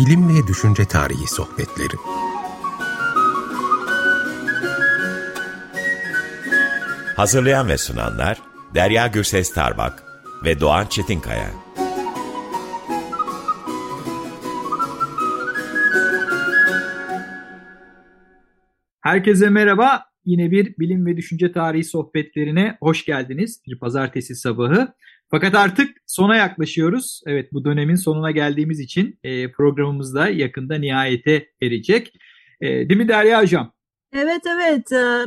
Bilim ve Düşünce Tarihi Sohbetleri Hazırlayan ve sunanlar Derya Gürses Tarbak ve Doğan Çetinkaya. Herkese merhaba. Yine bir bilim ve düşünce tarihi sohbetlerine hoş geldiniz. Bir pazartesi sabahı. Fakat artık sona yaklaşıyoruz. Evet bu dönemin sonuna geldiğimiz için e, programımız da yakında nihayete erecek. E, değil mi Derya Hocam? Evet evet. E,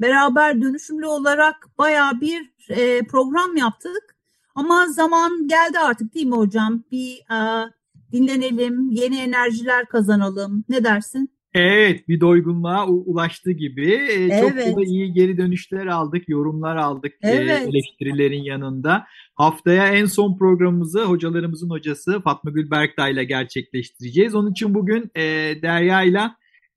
beraber dönüşümlü olarak baya bir e, program yaptık. Ama zaman geldi artık değil mi hocam? Bir e, dinlenelim, yeni enerjiler kazanalım. Ne dersin? Evet bir doygunluğa ulaştı gibi. Evet. Çok da iyi geri dönüşler aldık, yorumlar aldık evet. eleştirilerin yanında. Haftaya en son programımızı hocalarımızın hocası Fatma Gül Berktay ile gerçekleştireceğiz. Onun için bugün e, Derya ile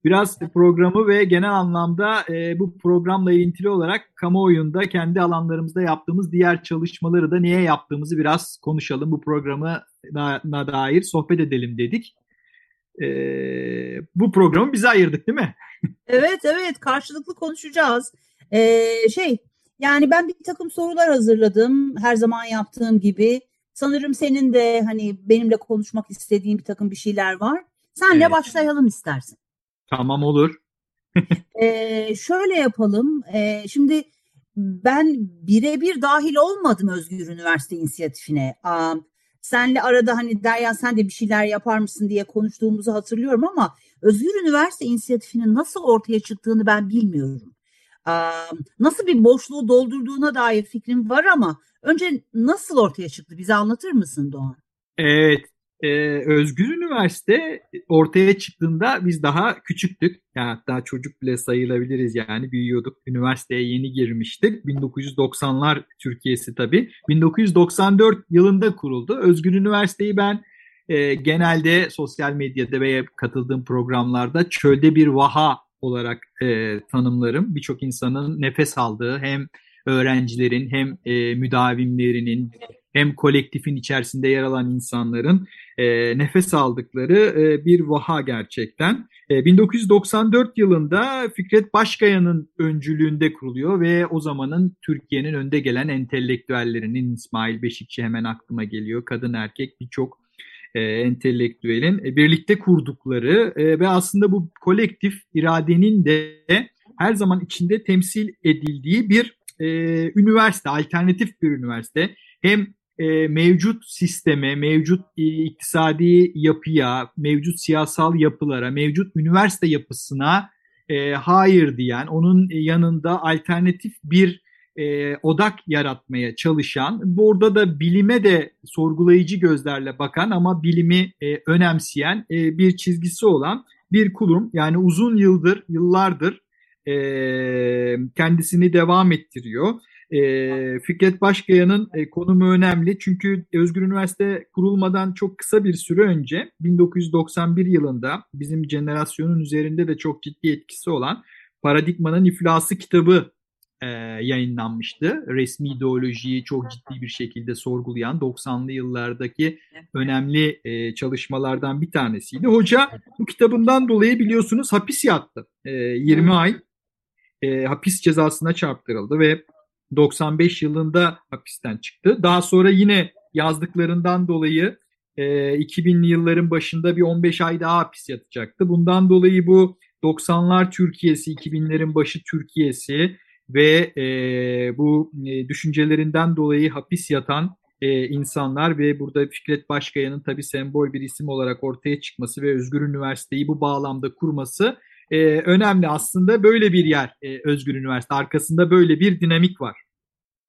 biraz programı ve genel anlamda e, bu programla ilintili olarak kamuoyunda kendi alanlarımızda yaptığımız diğer çalışmaları da niye yaptığımızı biraz konuşalım. Bu programı da, dair sohbet edelim dedik e, bu programı bize ayırdık değil mi? evet evet karşılıklı konuşacağız. Ee, şey yani ben bir takım sorular hazırladım her zaman yaptığım gibi. Sanırım senin de hani benimle konuşmak istediğin bir takım bir şeyler var. Senle evet. başlayalım istersen. Tamam olur. ee, şöyle yapalım. Ee, şimdi ben birebir dahil olmadım Özgür Üniversite inisiyatifine. Um, senle arada hani Derya sen de bir şeyler yapar mısın diye konuştuğumuzu hatırlıyorum ama Özgür Üniversite inisiyatifinin nasıl ortaya çıktığını ben bilmiyorum. Nasıl bir boşluğu doldurduğuna dair fikrim var ama önce nasıl ortaya çıktı bize anlatır mısın Doğan? Evet e, Özgür Üniversite ortaya çıktığında biz daha küçüktük. Yani hatta çocuk bile sayılabiliriz yani büyüyorduk. Üniversiteye yeni girmiştik. 1990'lar Türkiye'si tabii. 1994 yılında kuruldu. Özgür Üniversiteyi ben e, genelde sosyal medyada veya katıldığım programlarda çölde bir vaha olarak e, tanımlarım. Birçok insanın nefes aldığı hem öğrencilerin hem e, müdavimlerinin hem kolektifin içerisinde yer alan insanların e, nefes aldıkları e, bir vaha gerçekten. E, 1994 yılında Fikret Başkaya'nın öncülüğünde kuruluyor ve o zamanın Türkiye'nin önde gelen entelektüellerinin İsmail Beşikçi hemen aklıma geliyor. Kadın erkek birçok e, entelektüelin e, birlikte kurdukları e, ve aslında bu kolektif iradenin de her zaman içinde temsil edildiği bir e, üniversite, alternatif bir üniversite. Hem e, mevcut sisteme, mevcut e, iktisadi yapıya, mevcut siyasal yapılara, mevcut üniversite yapısına e, hayır diyen, onun yanında alternatif bir e, odak yaratmaya çalışan, burada da bilime de sorgulayıcı gözlerle bakan ama bilimi e, önemseyen e, bir çizgisi olan bir kurum. Yani uzun yıldır, yıllardır e, kendisini devam ettiriyor. E, Fikret Başkaya'nın e, konumu önemli çünkü Özgür Üniversite kurulmadan çok kısa bir süre önce 1991 yılında bizim jenerasyonun üzerinde de çok ciddi etkisi olan Paradigmanın İflası kitabı e, yayınlanmıştı. Resmi ideolojiyi çok ciddi bir şekilde sorgulayan 90'lı yıllardaki önemli e, çalışmalardan bir tanesiydi. Hoca bu kitabından dolayı biliyorsunuz hapis yattı. E, 20 ay e, hapis cezasına çarptırıldı ve 95 yılında hapisten çıktı. Daha sonra yine yazdıklarından dolayı e, 2000'li yılların başında bir 15 ay daha hapis yatacaktı. Bundan dolayı bu 90'lar Türkiye'si, 2000'lerin başı Türkiye'si ve e, bu e, düşüncelerinden dolayı hapis yatan e, insanlar ve burada Fikret Başkaya'nın tabi sembol bir isim olarak ortaya çıkması ve Özgür Üniversiteyi bu bağlamda kurması e, önemli. Aslında böyle bir yer e, Özgür Üniversite. Arkasında böyle bir dinamik var.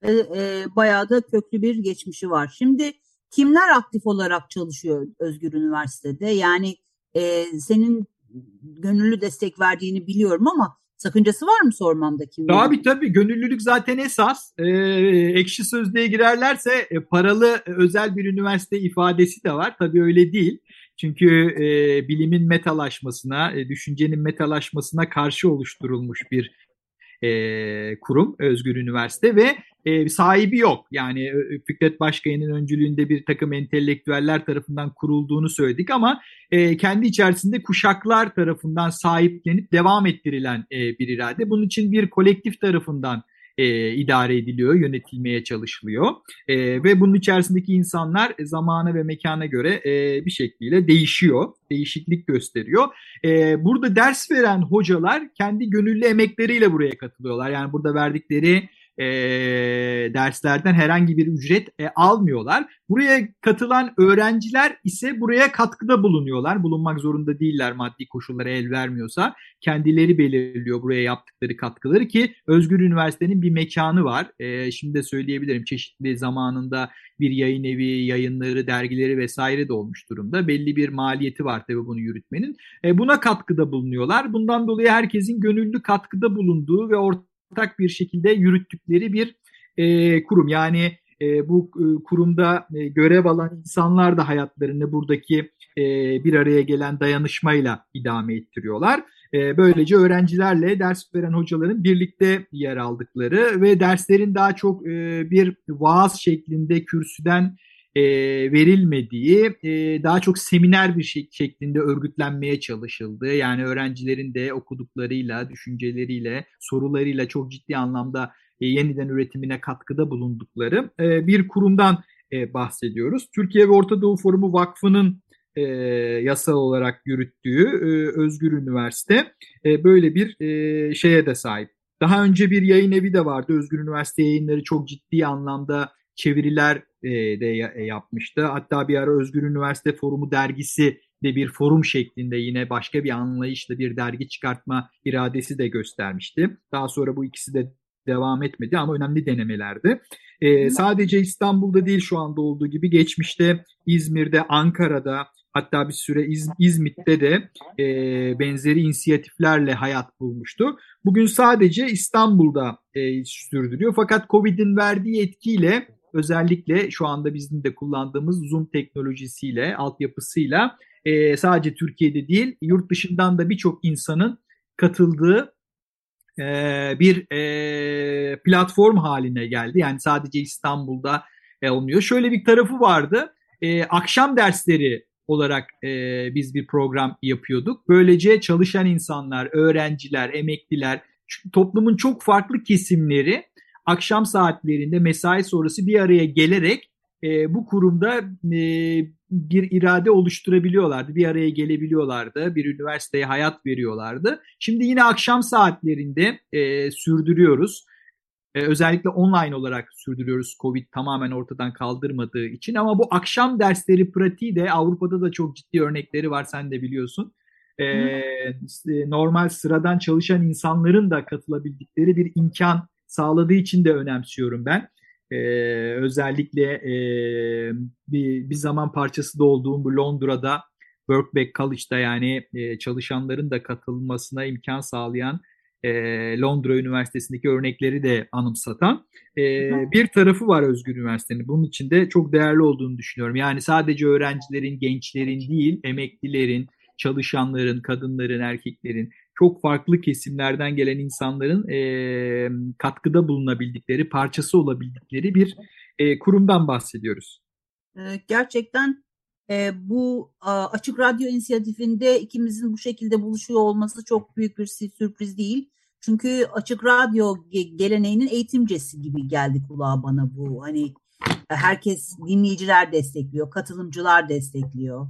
E, e, bayağı da köklü bir geçmişi var. Şimdi kimler aktif olarak çalışıyor Özgür Üniversitede? Yani e, senin gönüllü destek verdiğini biliyorum ama sakıncası var mı sormamda kimler? Tabii tabii gönüllülük zaten esas. E, ekşi sözlüğe girerlerse e, paralı özel bir üniversite ifadesi de var. Tabii öyle değil. Çünkü e, bilimin metalaşmasına, e, düşüncenin metalaşmasına karşı oluşturulmuş bir e, kurum Özgür Üniversite ve e, sahibi yok. Yani Fikret Başkaya'nın öncülüğünde bir takım entelektüeller tarafından kurulduğunu söyledik ama e, kendi içerisinde kuşaklar tarafından sahiplenip devam ettirilen e, bir irade. Bunun için bir kolektif tarafından e, idare ediliyor, yönetilmeye çalışılıyor. E, ve bunun içerisindeki insanlar zamana ve mekana göre e, bir şekliyle değişiyor, değişiklik gösteriyor. E, burada ders veren hocalar kendi gönüllü emekleriyle buraya katılıyorlar. Yani burada verdikleri e, derslerden herhangi bir ücret e, almıyorlar. Buraya katılan öğrenciler ise buraya katkıda bulunuyorlar. Bulunmak zorunda değiller maddi koşullara el vermiyorsa. Kendileri belirliyor buraya yaptıkları katkıları ki Özgür Üniversite'nin bir mekanı var. E, şimdi de söyleyebilirim çeşitli zamanında bir yayın evi, yayınları, dergileri vesaire de olmuş durumda. Belli bir maliyeti var tabii bunu yürütmenin. E, buna katkıda bulunuyorlar. Bundan dolayı herkesin gönüllü katkıda bulunduğu ve ortaya ortak bir şekilde yürüttükleri bir e, kurum. Yani e, bu e, kurumda e, görev alan insanlar da hayatlarını buradaki e, bir araya gelen dayanışmayla idame ettiriyorlar. E, böylece öğrencilerle ders veren hocaların birlikte yer aldıkları ve derslerin daha çok e, bir vaaz şeklinde kürsüden e, verilmediği, e, daha çok seminer bir şey, şeklinde örgütlenmeye çalışıldığı, yani öğrencilerin de okuduklarıyla, düşünceleriyle, sorularıyla çok ciddi anlamda e, yeniden üretimine katkıda bulundukları e, bir kurumdan e, bahsediyoruz. Türkiye ve Orta Doğu Forumu Vakfı'nın e, yasal olarak yürüttüğü e, Özgür Üniversite e, böyle bir e, şeye de sahip. Daha önce bir yayın evi de vardı. Özgür Üniversite yayınları çok ciddi anlamda çeviriler e, de e, yapmıştı. Hatta bir ara Özgür Üniversite Forumu dergisi de bir forum şeklinde yine başka bir anlayışla bir dergi çıkartma iradesi de göstermişti. Daha sonra bu ikisi de devam etmedi ama önemli denemelerdi. Ee, sadece İstanbul'da değil şu anda olduğu gibi geçmişte İzmir'de, Ankara'da hatta bir süre İz, İzmit'te de e, benzeri inisiyatiflerle hayat bulmuştu. Bugün sadece İstanbul'da e, sürdürüyor fakat Covid'in verdiği etkiyle özellikle şu anda bizim de kullandığımız Zoom teknolojisiyle, altyapısıyla e, sadece Türkiye'de değil yurt dışından da birçok insanın katıldığı e, bir e, platform haline geldi. Yani sadece İstanbul'da e, olmuyor. Şöyle bir tarafı vardı. E, akşam dersleri olarak e, biz bir program yapıyorduk. Böylece çalışan insanlar, öğrenciler, emekliler, toplumun çok farklı kesimleri akşam saatlerinde mesai sonrası bir araya gelerek e, bu kurumda e, bir irade oluşturabiliyorlardı. Bir araya gelebiliyorlardı. Bir üniversiteye hayat veriyorlardı. Şimdi yine akşam saatlerinde e, sürdürüyoruz. E, özellikle online olarak sürdürüyoruz Covid tamamen ortadan kaldırmadığı için. Ama bu akşam dersleri pratiği de Avrupa'da da çok ciddi örnekleri var sen de biliyorsun. E, normal sıradan çalışan insanların da katılabildikleri bir imkan sağladığı için de önemsiyorum ben. Ee, özellikle e, bir, bir zaman parçası da olduğum bu Londra'da Workback College'da yani e, çalışanların da katılmasına imkan sağlayan e, Londra Üniversitesi'ndeki örnekleri de anımsatan e, bir tarafı var Özgür Üniversite'nin. Bunun için de çok değerli olduğunu düşünüyorum. Yani sadece öğrencilerin, gençlerin değil, emeklilerin, çalışanların, kadınların, erkeklerin çok farklı kesimlerden gelen insanların e, katkıda bulunabildikleri, parçası olabildikleri bir e, kurumdan bahsediyoruz. Gerçekten e, bu Açık Radyo inisiyatifinde ikimizin bu şekilde buluşuyor olması çok büyük bir sürpriz değil. Çünkü Açık Radyo geleneğinin eğitimcesi gibi geldi kulağa bana bu. Hani herkes dinleyiciler destekliyor, katılımcılar destekliyor.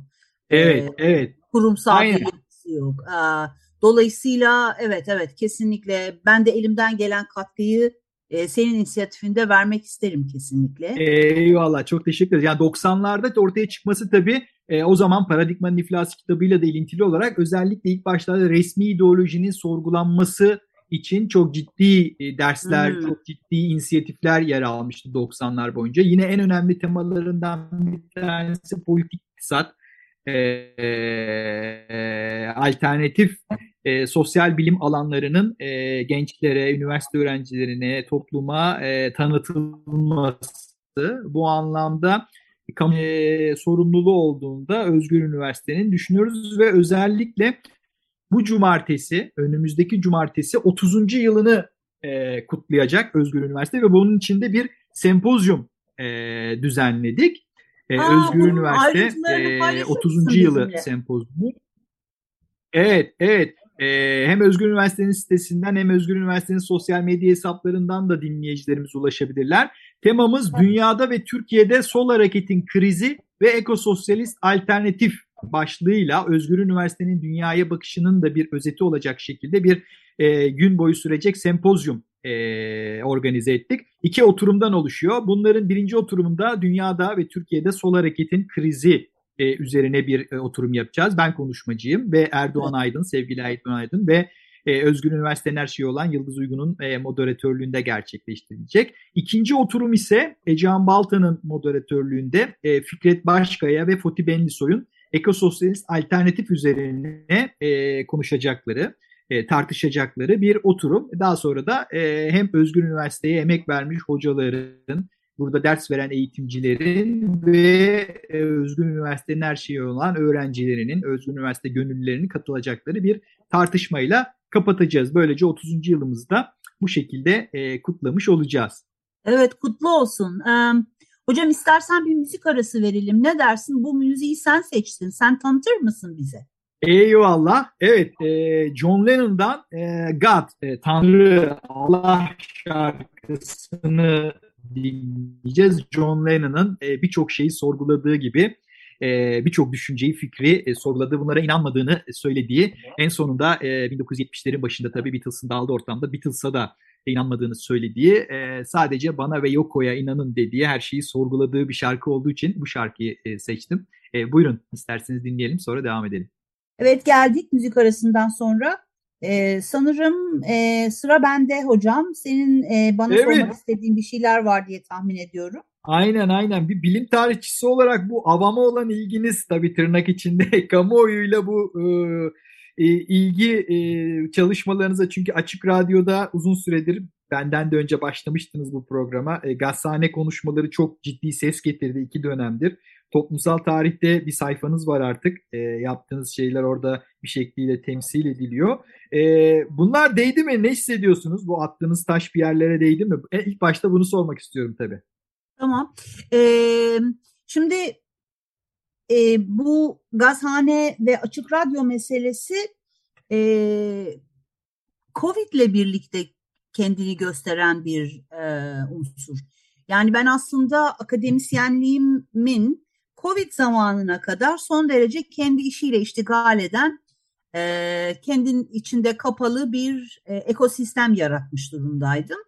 Evet, ee, evet. Kurumsal Aynen. yok. Ee, Dolayısıyla evet evet kesinlikle ben de elimden gelen katkıyı e, senin inisiyatifinde vermek isterim kesinlikle. Eyvallah çok teşekkür ederim. Yani 90'larda ortaya çıkması tabii e, o zaman Paradigmanın İflası kitabıyla da ilintili olarak özellikle ilk başlarda resmi ideolojinin sorgulanması için çok ciddi e, dersler, hmm. çok ciddi inisiyatifler yer almıştı 90'lar boyunca. Yine en önemli temalarından bir tanesi politik iktisat e, e, alternatif e, sosyal bilim alanlarının e, gençlere, üniversite öğrencilerine, topluma e, tanıtılması. Bu anlamda e, sorumluluğu olduğunda Özgür Üniversite'nin düşünüyoruz ve özellikle bu cumartesi, önümüzdeki cumartesi 30. yılını e, kutlayacak Özgür Üniversite ve bunun içinde bir sempozyum e, düzenledik. E, Aa, Özgür Üniversite e, paylaşır 30. mısın yılı sempozyumu. Evet, evet. E, hem Özgür Üniversite'nin sitesinden hem Özgür Üniversite'nin sosyal medya hesaplarından da dinleyicilerimiz ulaşabilirler. Temamız dünyada ve Türkiye'de sol hareketin krizi ve ekososyalist alternatif başlığıyla Özgür Üniversite'nin dünyaya bakışının da bir özeti olacak şekilde bir e, gün boyu sürecek sempozyum e, organize ettik. İki oturumdan oluşuyor. Bunların birinci oturumunda dünyada ve Türkiye'de sol hareketin krizi e, üzerine bir e, oturum yapacağız. Ben konuşmacıyım ve Erdoğan Aydın, sevgili Erdoğan Aydın ve e, Özgür Üniversite'nin her şeyi olan Yıldız Uygun'un e, moderatörlüğünde gerçekleştirilecek. İkinci oturum ise Ecehan Balta'nın moderatörlüğünde e, Fikret Başkaya ve Foti Benlisoy'un ekososyalist alternatif üzerine e, konuşacakları, e, tartışacakları bir oturum. Daha sonra da e, hem Özgür Üniversite'ye emek vermiş hocaların, burada ders veren eğitimcilerin ve e, Özgür Üniversite'nin her şeyi olan öğrencilerinin, Özgür Üniversite gönüllülerinin katılacakları bir tartışmayla kapatacağız. Böylece 30. yılımızda bu şekilde e, kutlamış olacağız. Evet kutlu olsun. Ee, hocam istersen bir müzik arası verelim. Ne dersin? Bu müziği sen seçtin. Sen tanıtır mısın bize? Eyvallah. Evet, e, John Lennon'dan e, God, e, Tanrı, Allah şarkısını dinleyeceğiz. John Lennon'ın e, birçok şeyi sorguladığı gibi e, birçok düşünceyi, fikri e, sorguladığı, bunlara inanmadığını söylediği, en sonunda e, 1970'lerin başında tabii Beatles'ın dağıldığı ortamda Beatles'a da inanmadığını söylediği, e, sadece bana ve Yoko'ya inanın dediği, her şeyi sorguladığı bir şarkı olduğu için bu şarkıyı e, seçtim. E, buyurun isterseniz dinleyelim sonra devam edelim. Evet geldik müzik arasından sonra. Ee, sanırım e, sıra bende hocam. Senin e, bana Evet. sormak istediğin bir şeyler var diye tahmin ediyorum. Aynen aynen bir bilim tarihçisi olarak bu avama olan ilginiz tabii tırnak içinde kamuoyuyla bu e, e, ilgi e, çalışmalarınıza çünkü Açık Radyo'da uzun süredir benden de önce başlamıştınız bu programa. E, gazhane konuşmaları çok ciddi ses getirdi iki dönemdir. Toplumsal tarihte bir sayfanız var artık. E, yaptığınız şeyler orada bir şekliyle temsil ediliyor. E, bunlar değdi mi? Ne hissediyorsunuz? Bu attığınız taş bir yerlere değdi mi? E, ilk başta bunu sormak istiyorum tabii. Tamam. Ee, şimdi e, bu gazhane ve açık radyo meselesi e, Covid'le birlikte kendini gösteren bir e, unsur. Yani ben aslında akademisyenliğimin Covid zamanına kadar son derece kendi işiyle iştigal eden, e, kendin içinde kapalı bir e, ekosistem yaratmış durumdaydım.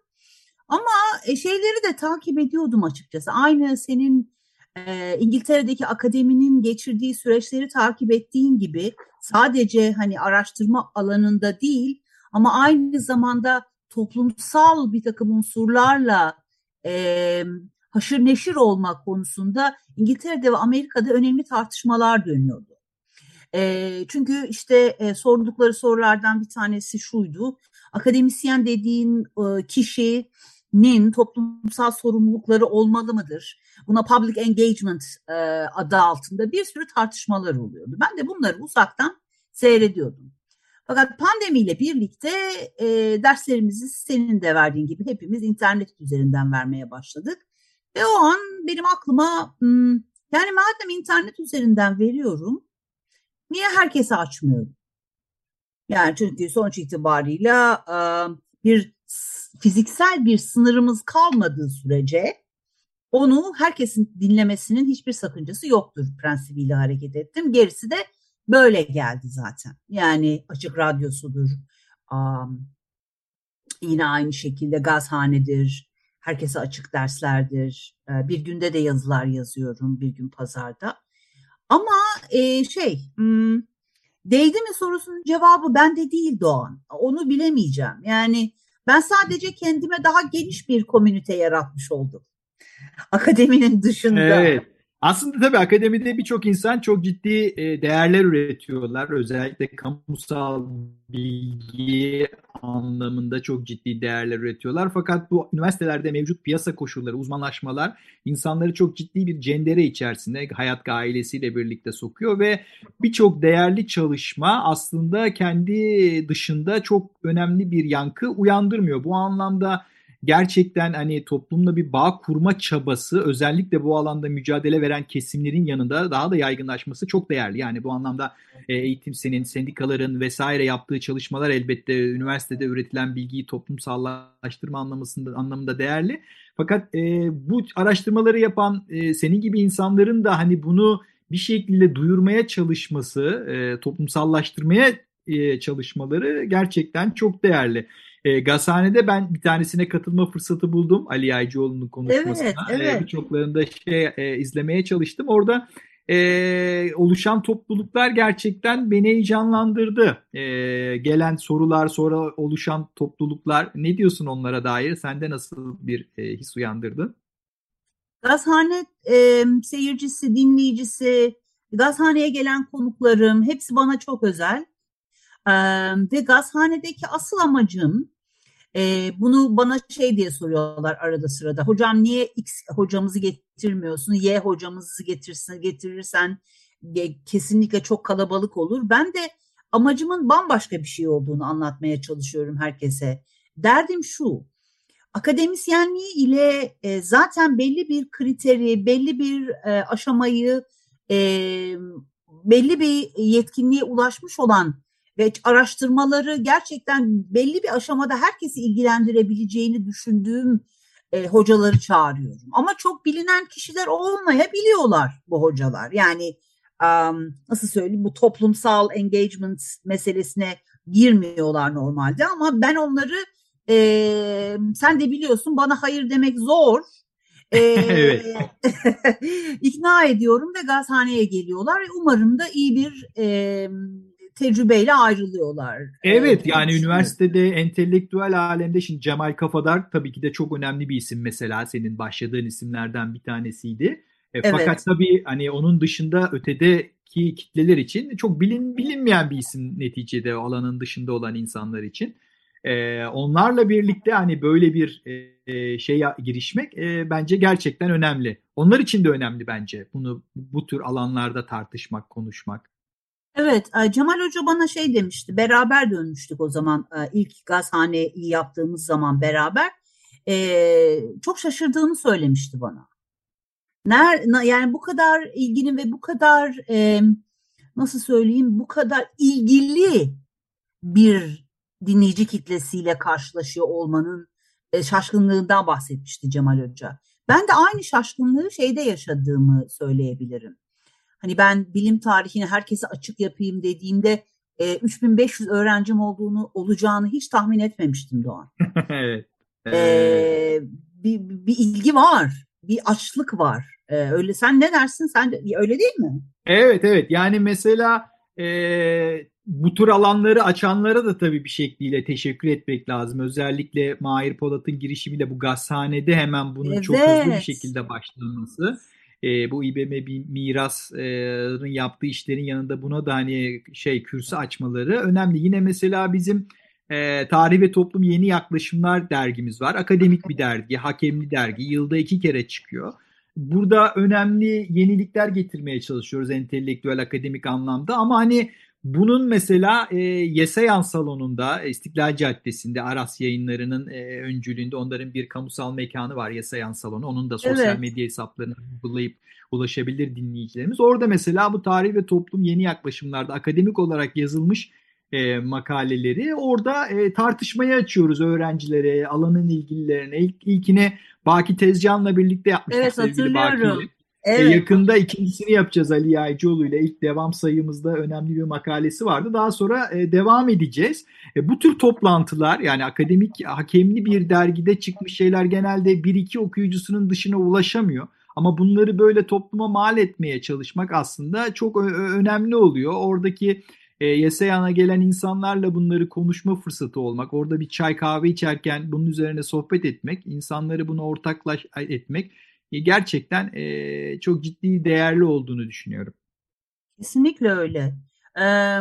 Ama e, şeyleri de takip ediyordum açıkçası. Aynı senin e, İngiltere'deki akademinin geçirdiği süreçleri takip ettiğin gibi sadece hani araştırma alanında değil ama aynı zamanda toplumsal bir takım unsurlarla e, haşır neşir olmak konusunda İngiltere'de ve Amerika'da önemli tartışmalar dönüyordu. E, çünkü işte e, sordukları sorulardan bir tanesi şuydu. Akademisyen dediğin e, kişinin toplumsal sorumlulukları olmalı mıdır? Buna public engagement e, adı altında bir sürü tartışmalar oluyordu. Ben de bunları uzaktan seyrediyordum. Fakat pandemiyle birlikte e, derslerimizi senin de verdiğin gibi hepimiz internet üzerinden vermeye başladık. Ve o an benim aklıma yani madem internet üzerinden veriyorum niye herkese açmıyorum? Yani çünkü sonuç itibarıyla bir fiziksel bir sınırımız kalmadığı sürece onu herkesin dinlemesinin hiçbir sakıncası yoktur prensibiyle hareket ettim. Gerisi de böyle geldi zaten. Yani açık radyosudur, yine aynı şekilde gazhanedir, herkese açık derslerdir. Bir günde de yazılar yazıyorum, bir gün pazarda. Ama e, şey, değdi mi sorusunun cevabı bende değil Doğan. Onu bilemeyeceğim. Yani ben sadece kendime daha geniş bir komünite yaratmış oldum. Akademinin dışında. Evet. Aslında tabii akademide birçok insan çok ciddi e, değerler üretiyorlar. Özellikle kamusal bilgi anlamında çok ciddi değerler üretiyorlar. Fakat bu üniversitelerde mevcut piyasa koşulları, uzmanlaşmalar insanları çok ciddi bir cendere içerisinde hayat ailesiyle birlikte sokuyor ve birçok değerli çalışma aslında kendi dışında çok önemli bir yankı uyandırmıyor. Bu anlamda gerçekten hani toplumla bir bağ kurma çabası özellikle bu alanda mücadele veren kesimlerin yanında daha da yaygınlaşması çok değerli. Yani bu anlamda e, eğitim senin, sendikaların vesaire yaptığı çalışmalar elbette üniversitede üretilen bilgiyi toplumsallaştırma anlamında, anlamında değerli. Fakat e, bu araştırmaları yapan e, senin gibi insanların da hani bunu bir şekilde duyurmaya çalışması, e, toplumsallaştırmaya e, çalışmaları gerçekten çok değerli. E, Gazhane'de ben bir tanesine katılma fırsatı buldum Ali Yaycıoğlu'nun konuşmasına. Evet, evet. E, Birçoklarında şey e, izlemeye çalıştım. Orada e, oluşan topluluklar gerçekten beni heyecanlandırdı. E, gelen sorular sonra oluşan topluluklar ne diyorsun onlara dair? Sende nasıl bir e, his uyandırdı? Gazhane e, seyircisi, dinleyicisi, gazhaneye gelen konuklarım hepsi bana çok özel. E, ve gazhanedeki asıl amacım e, bunu bana şey diye soruyorlar arada sırada. Hocam niye X hocamızı getirmiyorsun? Y hocamızı getirsin, getirirsen e, kesinlikle çok kalabalık olur. Ben de amacımın bambaşka bir şey olduğunu anlatmaya çalışıyorum herkese. Derdim şu. Akademisyenliği ile e, zaten belli bir kriteri, belli bir e, aşamayı, e, belli bir yetkinliğe ulaşmış olan ve araştırmaları gerçekten belli bir aşamada herkesi ilgilendirebileceğini düşündüğüm e, hocaları çağırıyorum. Ama çok bilinen kişiler olmayabiliyorlar bu hocalar. Yani um, nasıl söyleyeyim bu toplumsal engagement meselesine girmiyorlar normalde ama ben onları e, sen de biliyorsun bana hayır demek zor. evet. ikna ediyorum ve gazhaneye geliyorlar. Umarım da iyi bir e, tecrübeyle ayrılıyorlar. Evet ee, yani üniversitede entelektüel alemde şimdi Cemal Kafadar tabii ki de çok önemli bir isim mesela senin başladığın isimlerden bir tanesiydi. E, evet. Fakat tabii hani onun dışında ötedeki kitleler için çok bilin bilinmeyen bir isim neticede alanın dışında olan insanlar için. E, onlarla birlikte hani böyle bir e, şeye girişmek e, bence gerçekten önemli. Onlar için de önemli bence bunu bu tür alanlarda tartışmak, konuşmak. Evet, e, Cemal Hoca bana şey demişti, beraber dönmüştük o zaman e, ilk gazhaneyi yaptığımız zaman beraber. Ee, çok şaşırdığını söylemişti bana. Ner, yani bu kadar ilginin ve bu kadar e, nasıl söyleyeyim, bu kadar ilgili bir dinleyici kitlesiyle karşılaşıyor olmanın e, şaşkınlığından bahsetmişti Cemal Hoca. Ben de aynı şaşkınlığı şeyde yaşadığımı söyleyebilirim. Hani ben bilim tarihini herkese açık yapayım dediğimde e, 3500 öğrencim olduğunu olacağını hiç tahmin etmemiştim Doğan. evet. Ee, bir, bir ilgi var, bir açlık var. Ee, öyle sen ne dersin? Sen de, öyle değil mi? Evet evet. Yani mesela e, bu tür alanları açanlara da tabii bir şekliyle teşekkür etmek lazım. Özellikle Mahir Polat'ın girişimiyle bu gazhanede hemen bunun evet. çok hızlı bir şekilde başlaması e, bu İBM mirasın yaptığı işlerin yanında buna da hani şey kürsü açmaları önemli. Yine mesela bizim e, Tarih ve Toplum Yeni Yaklaşımlar dergimiz var. Akademik bir dergi, hakemli dergi. Yılda iki kere çıkıyor. Burada önemli yenilikler getirmeye çalışıyoruz entelektüel akademik anlamda ama hani bunun mesela e, Yeseyan Salonu'nda İstiklal Caddesi'nde Aras yayınlarının e, öncülüğünde onların bir kamusal mekanı var Yeseyan Salonu. Onun da sosyal evet. medya hesaplarını bulayıp ulaşabilir dinleyicilerimiz. Orada mesela bu tarih ve toplum yeni yaklaşımlarda akademik olarak yazılmış e, makaleleri orada e, tartışmaya açıyoruz öğrencilere, alanın ilgililerine. İlk, ilkine Baki Tezcan'la birlikte yapmıştık evet, sevgili Baki. E, evet. E, yakında ikincisini yapacağız Ali Yaycıoğlu ile. İlk devam sayımızda önemli bir makalesi vardı. Daha sonra e, devam edeceğiz. E, bu tür toplantılar yani akademik hakemli bir dergide çıkmış şeyler genelde bir iki okuyucusunun dışına ulaşamıyor. Ama bunları böyle topluma mal etmeye çalışmak aslında çok önemli oluyor. Oradaki e, Yeseyan'a gelen insanlarla bunları konuşma fırsatı olmak, orada bir çay kahve içerken bunun üzerine sohbet etmek, insanları bunu ortaklaş etmek gerçekten e, çok ciddi değerli olduğunu düşünüyorum. Kesinlikle öyle. Ee,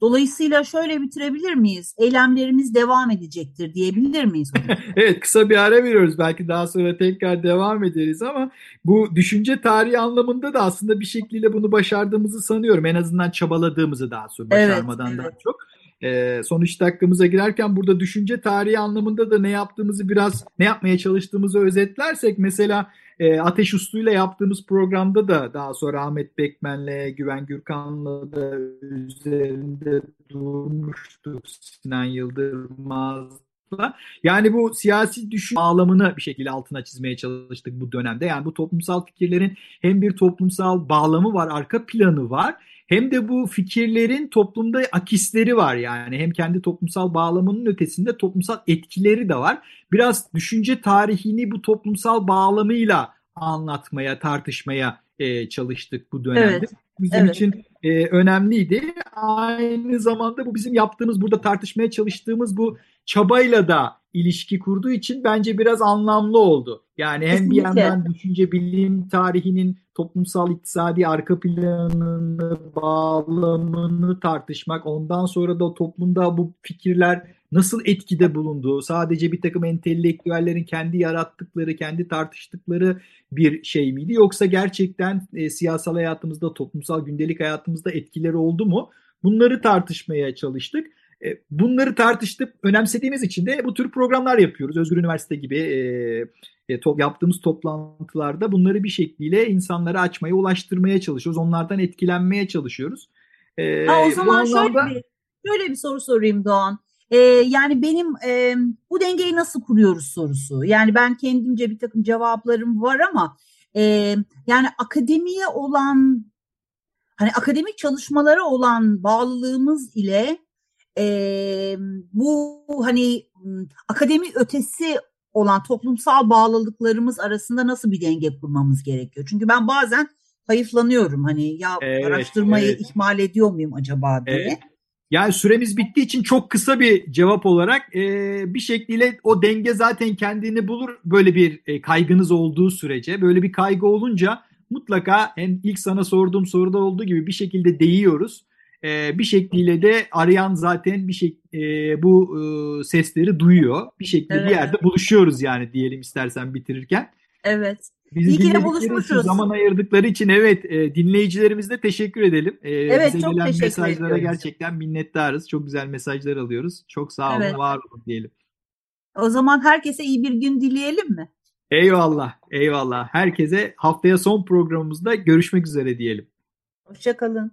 dolayısıyla şöyle bitirebilir miyiz? Eylemlerimiz devam edecektir diyebilir miyiz? evet kısa bir ara veriyoruz. Belki daha sonra tekrar devam ederiz ama bu düşünce tarihi anlamında da aslında bir şekilde bunu başardığımızı sanıyorum. En azından çabaladığımızı daha sonra başarmadan evet, evet. daha çok. Ee, son 3 dakikamıza girerken burada düşünce tarihi anlamında da ne yaptığımızı biraz ne yapmaya çalıştığımızı özetlersek mesela e, Ateş Uslu'yla yaptığımız programda da daha sonra Ahmet Bekmen'le Güven Gürkan'la da üzerinde durmuştuk Sinan Yıldırmaz'la. Yani bu siyasi düşün bağlamını bir şekilde altına çizmeye çalıştık bu dönemde. Yani bu toplumsal fikirlerin hem bir toplumsal bağlamı var, arka planı var hem de bu fikirlerin toplumda akisleri var yani. Hem kendi toplumsal bağlamının ötesinde toplumsal etkileri de var. Biraz düşünce tarihini bu toplumsal bağlamıyla anlatmaya, tartışmaya e, çalıştık bu dönemde. Evet. Bizim evet. için e, önemliydi. Aynı zamanda bu bizim yaptığımız, burada tartışmaya çalıştığımız bu çabayla da ilişki kurduğu için bence biraz anlamlı oldu. Yani hem Kesinlikle. bir yandan düşünce bilim tarihinin toplumsal iktisadi arka planını, bağlamını tartışmak, ondan sonra da toplumda bu fikirler nasıl etkide bulunduğu, sadece bir takım entelektüellerin kendi yarattıkları, kendi tartıştıkları bir şey miydi? Yoksa gerçekten e, siyasal hayatımızda, toplumsal gündelik hayatımızda etkileri oldu mu? Bunları tartışmaya çalıştık. E, bunları tartıştık, önemsediğimiz için de bu tür programlar yapıyoruz. Özgür Üniversite gibi e, e, to, yaptığımız toplantılarda bunları bir şekilde insanlara açmaya, ulaştırmaya çalışıyoruz. Onlardan etkilenmeye çalışıyoruz. E, ha, o zaman anlamda... şöyle, bir, şöyle bir soru sorayım Doğan. Ee, yani benim e, bu dengeyi nasıl kuruyoruz sorusu. Yani ben kendimce bir takım cevaplarım var ama e, yani akademiye olan hani akademik çalışmalara olan bağlılığımız ile e, bu hani akademi ötesi olan toplumsal bağlılıklarımız arasında nasıl bir denge kurmamız gerekiyor? Çünkü ben bazen hayıflanıyorum hani ya evet, araştırmayı evet. ihmal ediyor muyum acaba diye. Evet. Yani süremiz bittiği için çok kısa bir cevap olarak e, bir şekliyle o denge zaten kendini bulur böyle bir e, kaygınız olduğu sürece. Böyle bir kaygı olunca mutlaka hem ilk sana sorduğum soruda olduğu gibi bir şekilde değiyoruz e, bir şekliyle de arayan zaten bir şey e, bu e, sesleri duyuyor. Bir şekilde evet. bir yerde buluşuyoruz yani diyelim istersen bitirirken. Evet. Bizi İyi ki de buluşmuşuz. Zaman ayırdıkları için evet e, dinleyicilerimize teşekkür edelim. E, evet bize çok gelen teşekkür mesajlara ediyoruz. gerçekten minnettarız. Çok güzel mesajlar alıyoruz. Çok sağ olun, evet. var olun diyelim. O zaman herkese iyi bir gün dileyelim mi? Eyvallah, eyvallah. Herkese haftaya son programımızda görüşmek üzere diyelim. Hoşçakalın.